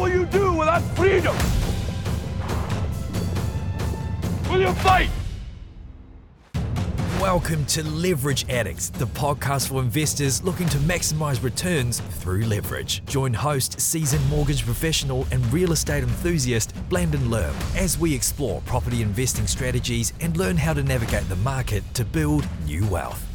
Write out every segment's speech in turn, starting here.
will you do without freedom? Will you fight? Welcome to Leverage Addicts, the podcast for investors looking to maximize returns through leverage. Join host, seasoned mortgage professional, and real estate enthusiast Blandon Lerm as we explore property investing strategies and learn how to navigate the market to build new wealth.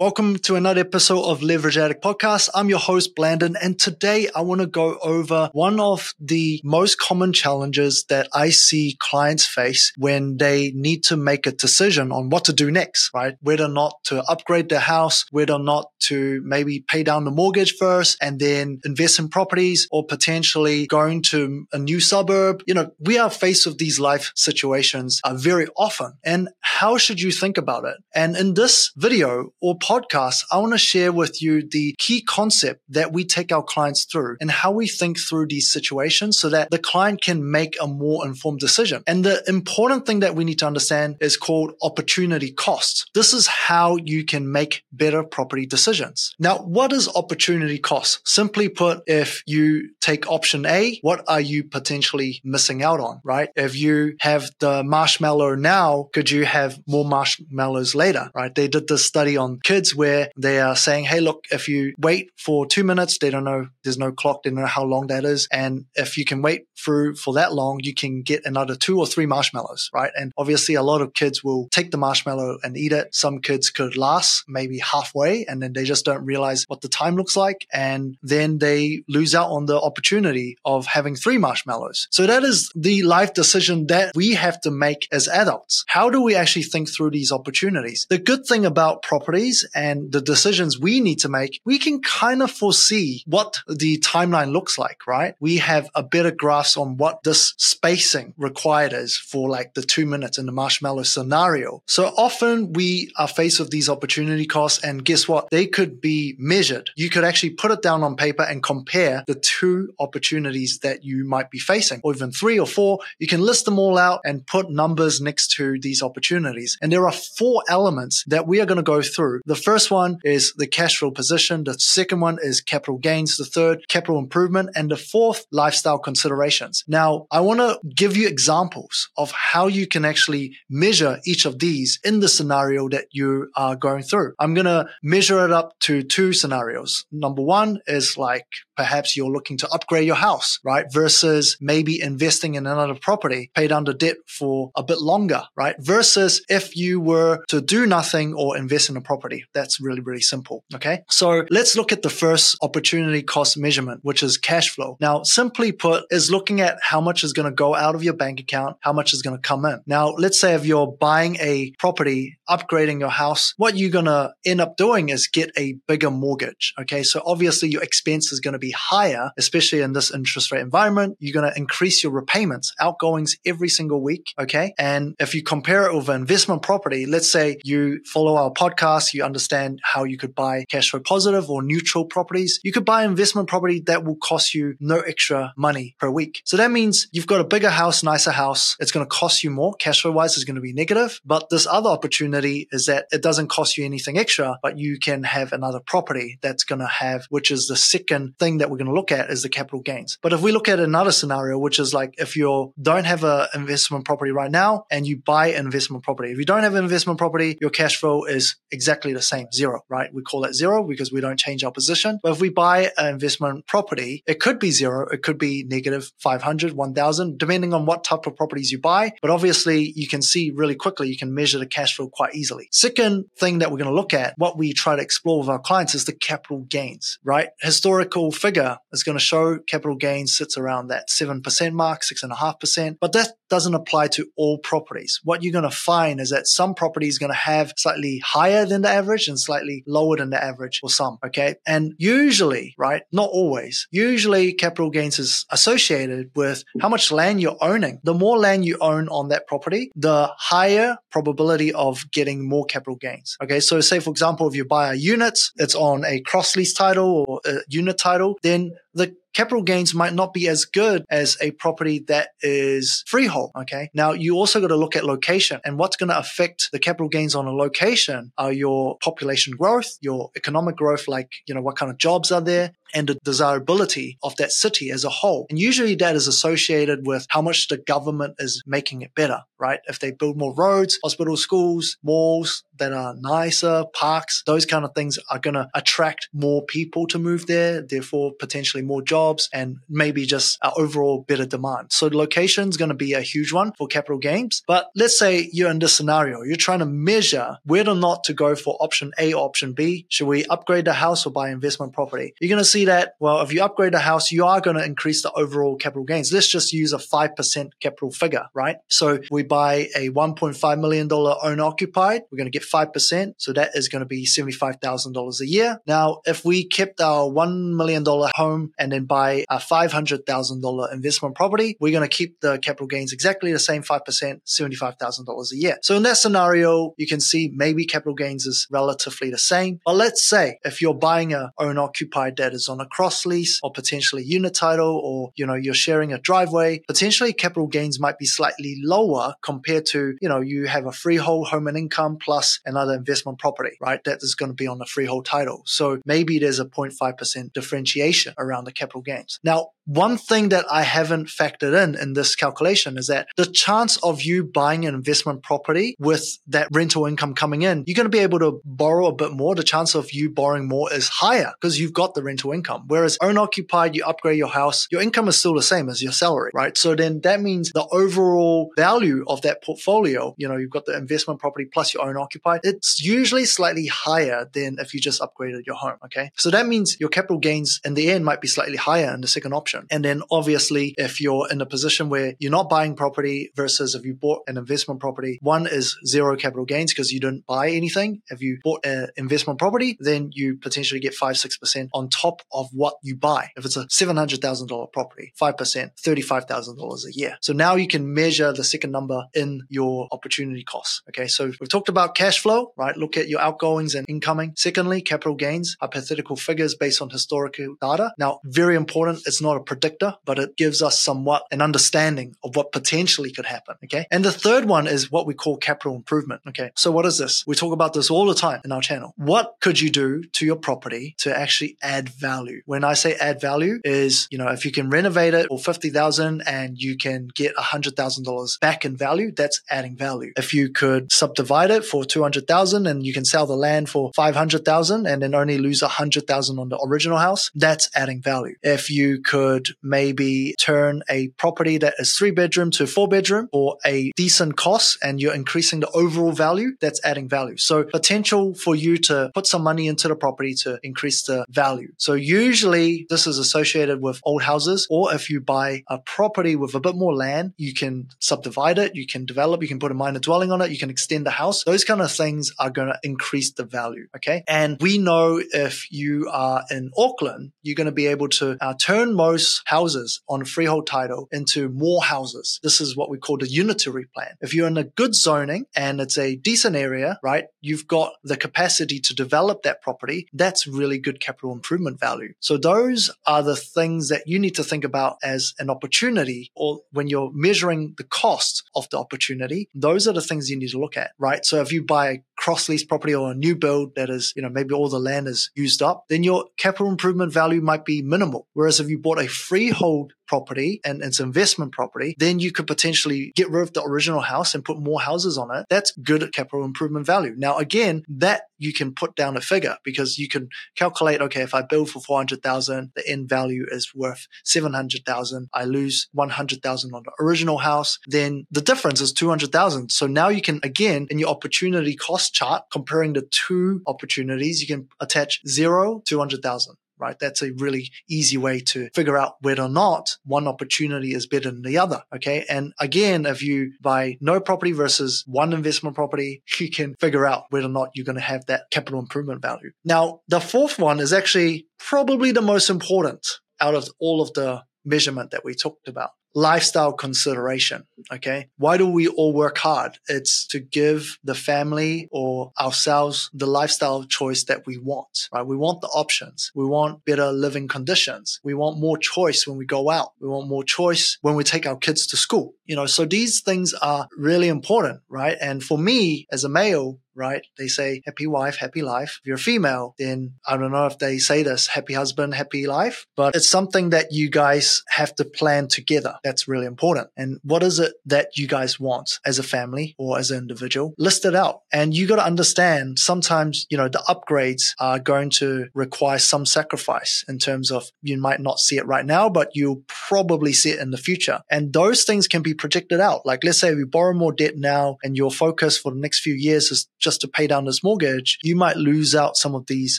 Welcome to another episode of Leverage Addict Podcast. I'm your host, Blandon, and today I want to go over one of the most common challenges that I see clients face when they need to make a decision on what to do next, right? Whether or not to upgrade their house, whether or not to maybe pay down the mortgage first and then invest in properties or potentially going to a new suburb. You know, we are faced with these life situations uh, very often. And how should you think about it? And in this video or podcast, I want to share with you the key concept that we take our clients through and how we think through these situations so that the client can make a more informed decision. And the important thing that we need to understand is called opportunity cost. This is how you can make better property decisions. Now, what is opportunity cost? Simply put, if you take option A, what are you potentially missing out on, right? If you have the marshmallow now, could you have more marshmallows later, right? They did this study on kids kids where they are saying, Hey, look, if you wait for two minutes, they don't know, there's no clock. They don't know how long that is. And if you can wait through for that long, you can get another two or three marshmallows, right? And obviously a lot of kids will take the marshmallow and eat it. Some kids could last maybe halfway and then they just don't realize what the time looks like. And then they lose out on the opportunity of having three marshmallows. So that is the life decision that we have to make as adults. How do we actually think through these opportunities? The good thing about properties and the decisions we need to make, we can kind of foresee what the timeline looks like, right? We have a better grasp on what this spacing required is for like the two minutes in the marshmallow scenario. So often we are faced with these opportunity costs and guess what? They could be measured. You could actually put it down on paper and compare the two opportunities that you might be facing or even three or four. You can list them all out and put numbers next to these opportunities. And there are four elements that we are going to go through. The first one is the cash flow position. The second one is capital gains. The third, capital improvement. And the fourth, lifestyle considerations. Now, I want to give you examples of how you can actually measure each of these in the scenario that you are going through. I'm going to measure it up to two scenarios. Number one is like perhaps you're looking to upgrade your house, right? Versus maybe investing in another property, pay down the debt for a bit longer, right? Versus if you were to do nothing or invest in a property. That's really, really simple. Okay. So let's look at the first opportunity cost measurement, which is cash flow. Now, simply put, is looking at how much is going to go out of your bank account, how much is going to come in. Now, let's say if you're buying a property, upgrading your house, what you're going to end up doing is get a bigger mortgage. Okay. So obviously your expense is going to be higher, especially in this interest rate environment. You're going to increase your repayments, outgoings every single week. Okay. And if you compare it with an investment property, let's say you follow our podcast, you understand understand how you could buy cash flow positive or neutral properties. You could buy investment property that will cost you no extra money per week. So that means you've got a bigger house, nicer house. It's going to cost you more. Cash flow wise is going to be negative. But this other opportunity is that it doesn't cost you anything extra, but you can have another property that's going to have, which is the second thing that we're going to look at is the capital gains. But if we look at another scenario, which is like if you don't have an investment property right now and you buy investment property, if you don't have an investment property, your cash flow is exactly the same, zero, right? We call it zero because we don't change our position. But if we buy an investment property, it could be zero. It could be negative 500, 1000, depending on what type of properties you buy. But obviously you can see really quickly, you can measure the cash flow quite easily. Second thing that we're going to look at, what we try to explore with our clients is the capital gains, right? Historical figure is going to show capital gains sits around that 7% mark, 6.5%. But that doesn't apply to all properties. What you're going to find is that some properties going to have slightly higher than the average and slightly lower than the average for some. Okay. And usually, right? Not always. Usually capital gains is associated with how much land you're owning. The more land you own on that property, the higher probability of getting more capital gains. Okay. So say, for example, if you buy a unit, it's on a cross lease title or a unit title, then the capital gains might not be as good as a property that is freehold. Okay. Now you also got to look at location and what's going to affect the capital gains on a location are your population growth, your economic growth, like, you know, what kind of jobs are there? And the desirability of that city as a whole. And usually that is associated with how much the government is making it better, right? If they build more roads, hospitals, schools, malls that are nicer, parks, those kind of things are going to attract more people to move there, therefore potentially more jobs and maybe just overall better demand. So location is going to be a huge one for capital gains. But let's say you're in this scenario, you're trying to measure whether or not to go for option A or option B. Should we upgrade the house or buy investment property? You're going to see that, well, if you upgrade a house, you are going to increase the overall capital gains. Let's just use a 5% capital figure, right? So we buy a $1.5 million owner occupied. We're going to get 5%. So that is going to be $75,000 a year. Now, if we kept our $1 million home and then buy a $500,000 investment property, we're going to keep the capital gains exactly the same 5%, $75,000 a year. So in that scenario, you can see maybe capital gains is relatively the same. But let's say if you're buying a owner occupied that is on a cross lease or potentially unit title or, you know, you're sharing a driveway, potentially capital gains might be slightly lower compared to, you know, you have a freehold home and income plus another investment property, right? That is going to be on the freehold title. So maybe there's a 0.5% differentiation around the capital gains. Now, one thing that I haven't factored in in this calculation is that the chance of you buying an investment property with that rental income coming in, you're going to be able to borrow a bit more. The chance of you borrowing more is higher because you've got the rental income. Whereas own occupied, you upgrade your house, your income is still the same as your salary, right? So then that means the overall value of that portfolio, you know, you've got the investment property plus your own occupied, it's usually slightly higher than if you just upgraded your home. Okay. So that means your capital gains in the end might be slightly higher in the second option. And then obviously, if you're in a position where you're not buying property versus if you bought an investment property, one is zero capital gains because you didn't buy anything. If you bought an investment property, then you potentially get five, 6% on top of what you buy. If it's a $700,000 property, 5%, $35,000 a year. So now you can measure the second number in your opportunity costs. Okay. So we've talked about cash flow, right? Look at your outgoings and incoming. Secondly, capital gains, hypothetical figures based on historical data. Now, very important. It's not a predictor, but it gives us somewhat an understanding of what potentially could happen. Okay. And the third one is what we call capital improvement. Okay. So what is this? We talk about this all the time in our channel. What could you do to your property to actually add value? When I say add value is, you know, if you can renovate it for 50,000 and you can get $100,000 back in value, that's adding value. If you could subdivide it for 200,000 and you can sell the land for 500,000 and then only lose 100,000 on the original house, that's adding value. If you could could maybe turn a property that is three bedroom to four bedroom or a decent cost and you're increasing the overall value, that's adding value. So potential for you to put some money into the property to increase the value. So usually this is associated with old houses or if you buy a property with a bit more land, you can subdivide it, you can develop, you can put a minor dwelling on it, you can extend the house. Those kind of things are going to increase the value. Okay. And we know if you are in Auckland, you're going to be able to uh, turn most houses on freehold title into more houses. This is what we call the unitary plan. If you're in a good zoning and it's a decent area, right, you've got the capacity to develop that property. That's really good capital improvement value. So those are the things that you need to think about as an opportunity or when you're measuring the cost of the opportunity. Those are the things you need to look at, right? So if you buy a cross lease property or a new build that is, you know, maybe all the land is used up, then your capital improvement value might be minimal. Whereas if you bought a freehold property and it's investment property, then you could potentially get rid of the original house and put more houses on it. That's good at capital improvement value. Now, again, that you can put down a figure because you can calculate, okay, if I build for 400,000, the end value is worth 700,000. I lose 100,000 on the original house. Then the difference is 200,000. So now you can, again, in your opportunity cost chart, comparing the two opportunities, you can attach zero, 200,000 right? That's a really easy way to figure out whether or not one opportunity is better than the other. Okay. And again, if you buy no property versus one investment property, you can figure out whether or not you're going to have that capital improvement value. Now, the fourth one is actually probably the most important out of all of the measurement that we talked about lifestyle consideration. Okay. Why do we all work hard? It's to give the family or ourselves the lifestyle choice that we want, right? We want the options. We want better living conditions. We want more choice when we go out. We want more choice when we take our kids to school. You know, so these things are really important, right? And for me as a male, right? They say happy wife, happy life. If you're a female, then I don't know if they say this happy husband, happy life, but it's something that you guys have to plan together. That's really important. And what is it that you guys want as a family or as an individual? List it out. And you got to understand sometimes, you know, the upgrades are going to require some sacrifice in terms of you might not see it right now, but you'll probably see it in the future. And those things can be projected out. Like let's say we borrow more debt now and your focus for the next few years is just to pay down this mortgage, you might lose out some of these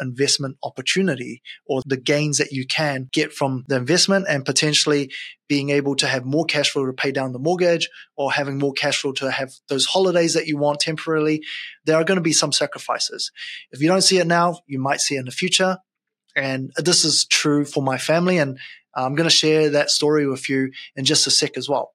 investment opportunity or the gains that you can get from the investment and potentially being able to have more cash flow to pay down the mortgage or having more cash flow to have those holidays that you want temporarily. There are going to be some sacrifices. If you don't see it now, you might see it in the future. And this is true for my family. And I'm going to share that story with you in just a sec as well.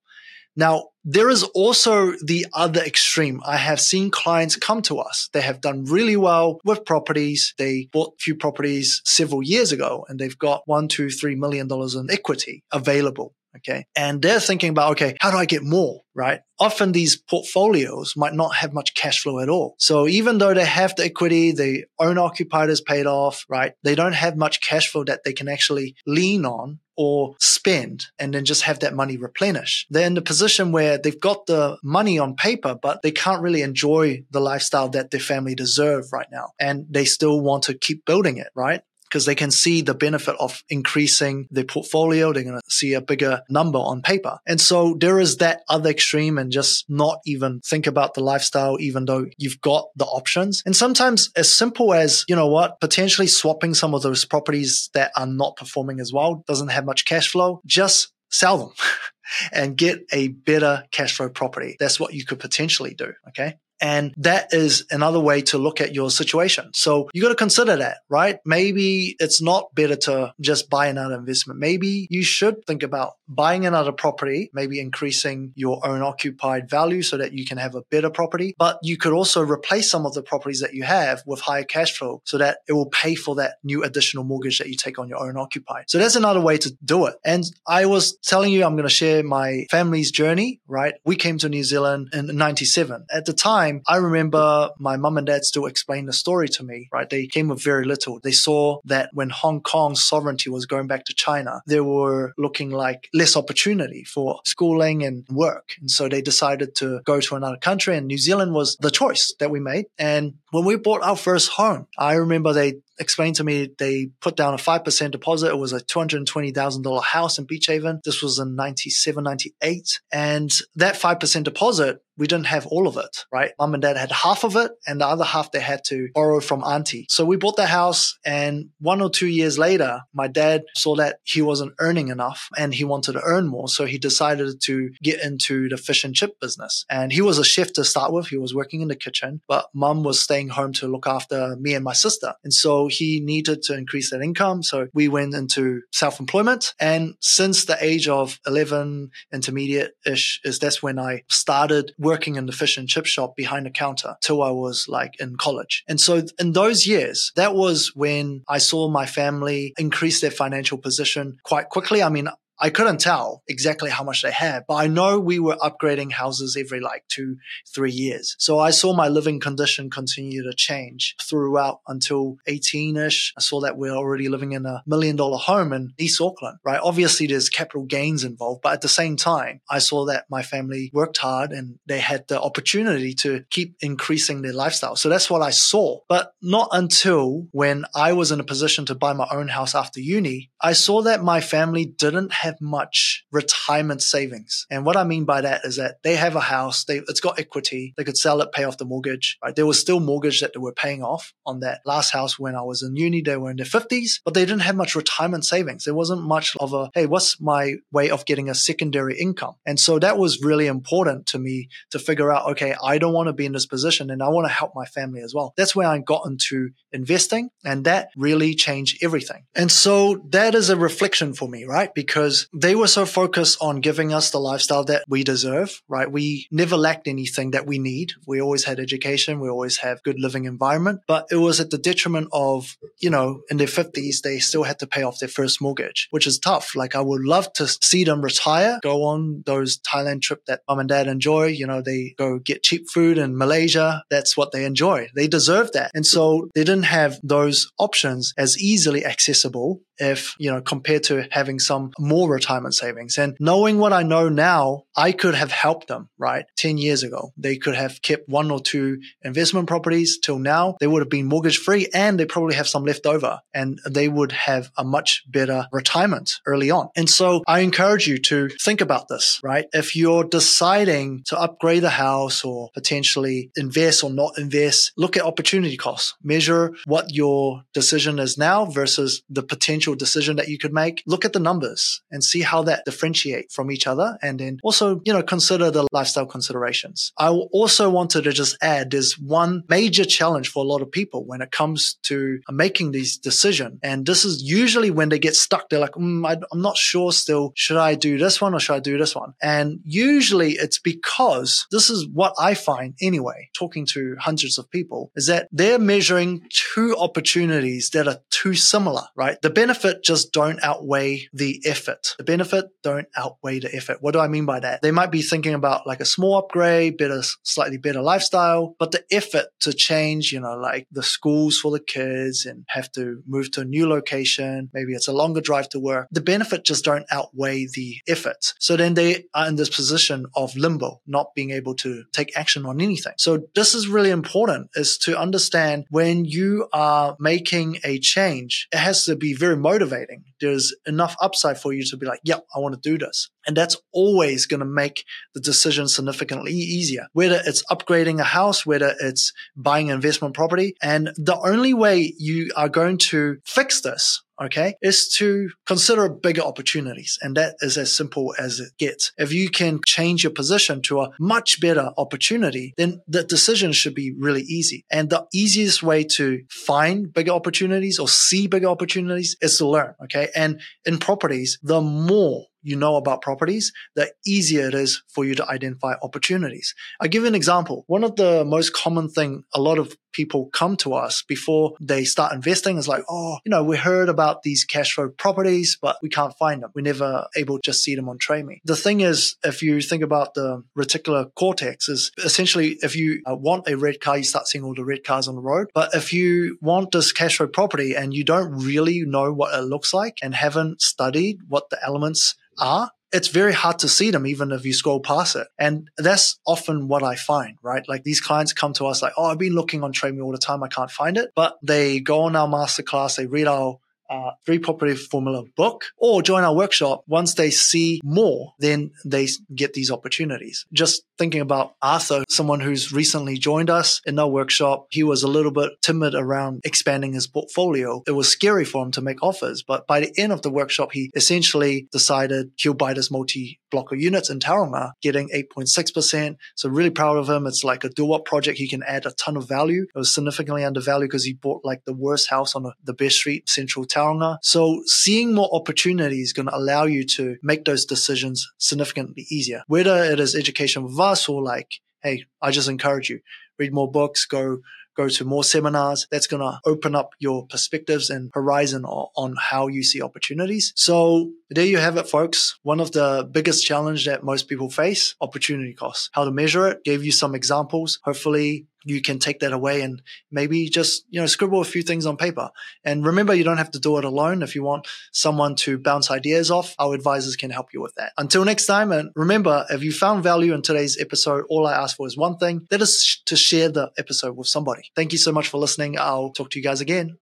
Now, there is also the other extreme. I have seen clients come to us. They have done really well with properties. They bought a few properties several years ago and they've got one, two, three million dollars in equity available. Okay. And they're thinking about, okay, how do I get more? Right. Often these portfolios might not have much cash flow at all. So even though they have the equity, the own occupied is paid off, right? They don't have much cash flow that they can actually lean on or spend and then just have that money replenish. They're in the position where they've got the money on paper, but they can't really enjoy the lifestyle that their family deserve right now. And they still want to keep building it, right? Because they can see the benefit of increasing their portfolio. They're going to see a bigger number on paper. And so there is that other extreme and just not even think about the lifestyle, even though you've got the options. And sometimes as simple as, you know what, potentially swapping some of those properties that are not performing as well, doesn't have much cash flow, just sell them. and get a better cash flow property. That's what you could potentially do. Okay. And that is another way to look at your situation. So you got to consider that, right? Maybe it's not better to just buy another investment. Maybe you should think about buying another property, maybe increasing your own occupied value so that you can have a better property. But you could also replace some of the properties that you have with higher cash flow so that it will pay for that new additional mortgage that you take on your own occupied. So that's another way to do it. And I was telling you, I'm going to share my family's journey, right? We came to New Zealand in 97. At the time, time, I remember my mum and dad still explain the story to me, right? They came with very little. They saw that when Hong Kong's sovereignty was going back to China, they were looking like less opportunity for schooling and work. And so they decided to go to another country and New Zealand was the choice that we made. And when we bought our first home, I remember they explained to me they put down a 5% deposit. It was a $220,000 house in Beach Haven. This was in 97, 98. And that 5% deposit we didn't have all of it, right? Mom and dad had half of it and the other half they had to borrow from auntie. So we bought the house and one or two years later, my dad saw that he wasn't earning enough and he wanted to earn more. So he decided to get into the fish and chip business. And he was a chef to start with. He was working in the kitchen, but mom was staying home to look after me and my sister. And so he needed to increase that income. So we went into self-employment. And since the age of 11, intermediate ish, is that's when I started working in the fish and chip shop behind the counter till I was like in college. And so in those years, that was when I saw my family increase their financial position quite quickly. I mean, I couldn't tell exactly how much they had, but I know we were upgrading houses every like two, three years. So I saw my living condition continue to change throughout until 18 ish. I saw that we're already living in a million dollar home in East Auckland, right? Obviously there's capital gains involved, but at the same time, I saw that my family worked hard and they had the opportunity to keep increasing their lifestyle. So that's what I saw, but not until when I was in a position to buy my own house after uni, I saw that my family didn't have have much retirement savings. And what I mean by that is that they have a house, they, it's got equity, they could sell it, pay off the mortgage, right? There was still mortgage that they were paying off on that last house when I was in uni. They were in their 50s, but they didn't have much retirement savings. There wasn't much of a, hey, what's my way of getting a secondary income? And so that was really important to me to figure out, okay, I don't want to be in this position and I want to help my family as well. That's where I got into investing and that really changed everything. And so that is a reflection for me, right? Because because they were so focused on giving us the lifestyle that we deserve, right? We never lacked anything that we need. We always had education. We always have good living environment, but it was at the detriment of, you know, in their fifties, they still had to pay off their first mortgage, which is tough. Like I would love to see them retire, go on those Thailand trip that mom and dad enjoy. You know, they go get cheap food in Malaysia. That's what they enjoy. They deserve that. And so they didn't have those options as easily accessible if, you know, compared to having some more retirement savings. And knowing what I know now, I could have helped them, right? 10 years ago, they could have kept one or two investment properties till now. They would have been mortgage free and they probably have some left over and they would have a much better retirement early on. And so I encourage you to think about this, right? If you're deciding to upgrade a house or potentially invest or not invest, look at opportunity costs, measure what your decision is now versus the potential decision that you could make. Look at the numbers and see how that differentiate from each other. And then also, you know, consider the lifestyle considerations. I also wanted to just add there's one major challenge for a lot of people when it comes to making these decisions. And this is usually when they get stuck. They're like, mm, I, I'm not sure still. Should I do this one or should I do this one? And usually it's because this is what I find anyway, talking to hundreds of people is that they're measuring two opportunities that are too similar, right? The benefit just don't outweigh the effort. The benefit don't outweigh the effort. What do I mean by that? They might be thinking about like a small upgrade, better, slightly better lifestyle, but the effort to change, you know, like the schools for the kids and have to move to a new location. Maybe it's a longer drive to work. The benefit just don't outweigh the effort. So then they are in this position of limbo, not being able to take action on anything. So this is really important is to understand when you are making a change, it has to be very motivating. There's enough upside for you to be like, yep, I want to do this. And that's always going to make the decision significantly easier, whether it's upgrading a house, whether it's buying investment property. And the only way you are going to fix this okay, is to consider bigger opportunities. And that is as simple as it gets. If you can change your position to a much better opportunity, then the decision should be really easy. And the easiest way to find bigger opportunities or see bigger opportunities is to learn, okay? And in properties, the more you know about properties, the easier it is for you to identify opportunities. I'll give you an example. One of the most common thing a lot of people come to us before they start investing is like, oh, you know, we heard about these cash flow properties, but we can't find them. We're never able to just see them on TradeMe. The thing is, if you think about the reticular cortex is essentially if you uh, want a red car, you start seeing all the red cars on the road. But if you want this cash flow property and you don't really know what it looks like and haven't studied what the elements are, it's very hard to see them even if you scroll past it. And that's often what I find, right? Like these clients come to us like, oh, I've been looking on TradeMe all the time. I can't find it. But they go on our masterclass, they read our uh, three property formula book or join our workshop. Once they see more, then they get these opportunities. Just thinking about Arthur, someone who's recently joined us in our workshop, he was a little bit timid around expanding his portfolio. It was scary for him to make offers, but by the end of the workshop, he essentially decided he'll buy this multi block of units in Tauranga, getting 8.6%. So really proud of him. It's like a do-up project. He can add a ton of value. It was significantly undervalued because he bought like the worst house on the best street, central Tauranga. So seeing more opportunities going to allow you to make those decisions significantly easier. Whether it is education with us or like, hey, I just encourage you, read more books, go go to more seminars. That's going to open up your perspectives and horizon on how you see opportunities. So there you have it, folks. One of the biggest challenge that most people face, opportunity costs. How to measure it, gave you some examples. Hopefully you can take that away and maybe just, you know, scribble a few things on paper. And remember, you don't have to do it alone. If you want someone to bounce ideas off, our advisors can help you with that. Until next time. And remember, if you found value in today's episode, all I ask for is one thing that is to share the episode with somebody. Thank you so much for listening. I'll talk to you guys again